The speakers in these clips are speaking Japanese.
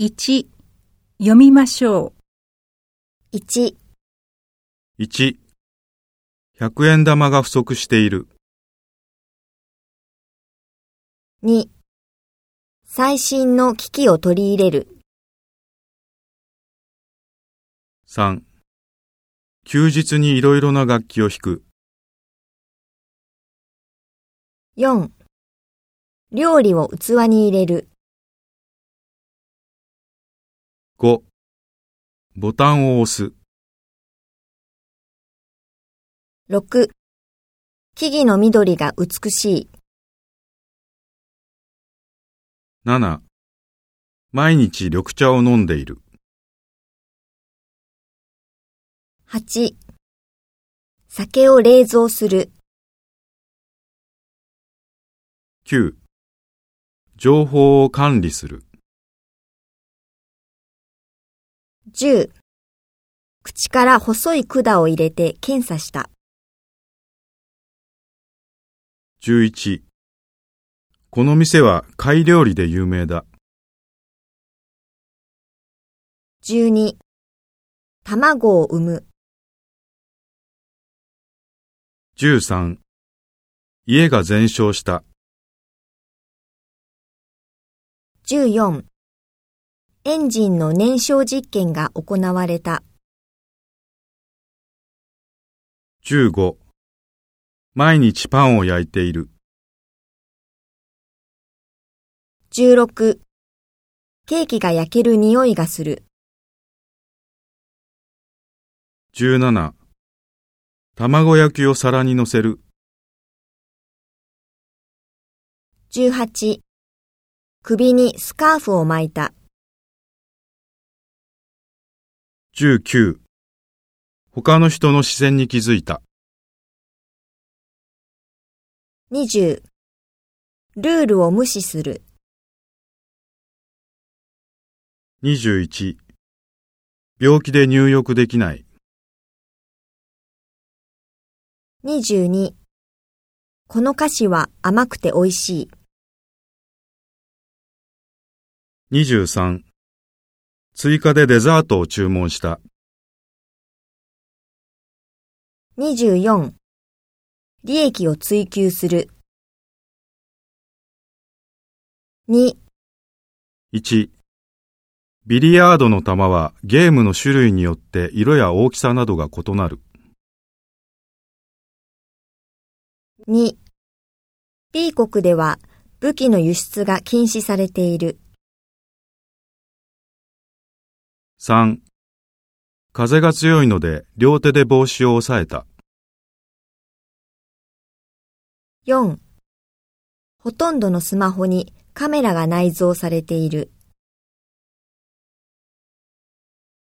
1読みましょう。1、1、100円玉が不足している。2、最新の機器を取り入れる。3、休日にいろいろな楽器を弾く。4、料理を器に入れる。5、ボタンを押す。6、木々の緑が美しい。7、毎日緑茶を飲んでいる。8、酒を冷蔵する。9、情報を管理する。10、口から細い管を入れて検査した。11、この店は貝料理で有名だ。12、卵を産む。13、家が全焼した。14、エンジンの燃焼実験が行われた。15、毎日パンを焼いている。16、ケーキが焼ける匂いがする。17、卵焼きを皿に乗せる。18、首にスカーフを巻いた。19、他の人の視線に気づいた。20、ルールを無視する。21、病気で入浴できない。22、この菓子は甘くて美味しい。23、追加でデザートを注文した。24、利益を追求する。2、1、ビリヤードの球はゲームの種類によって色や大きさなどが異なる。2、B 国では武器の輸出が禁止されている。3、風が強いので両手で帽子を押さえた。4、ほとんどのスマホにカメラが内蔵されている。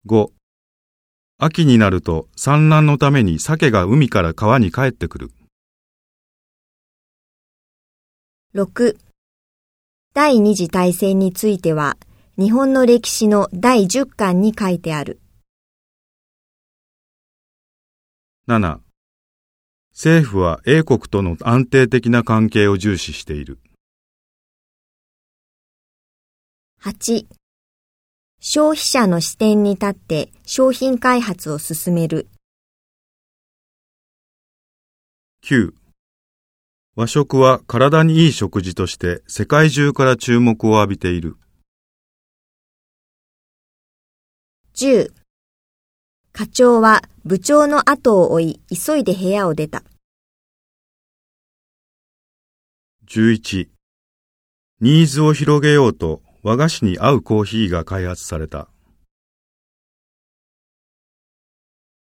5、秋になると産卵のために鮭が海から川に帰ってくる。6、第二次大戦については日本の歴史の第10巻に書いてある。7、政府は英国との安定的な関係を重視している。8、消費者の視点に立って商品開発を進める。9和食は体にいい食事として世界中から注目を浴びている。10課長は部長の後を追い急いで部屋を出た。11ニーズを広げようと和菓子に合うコーヒーが開発された。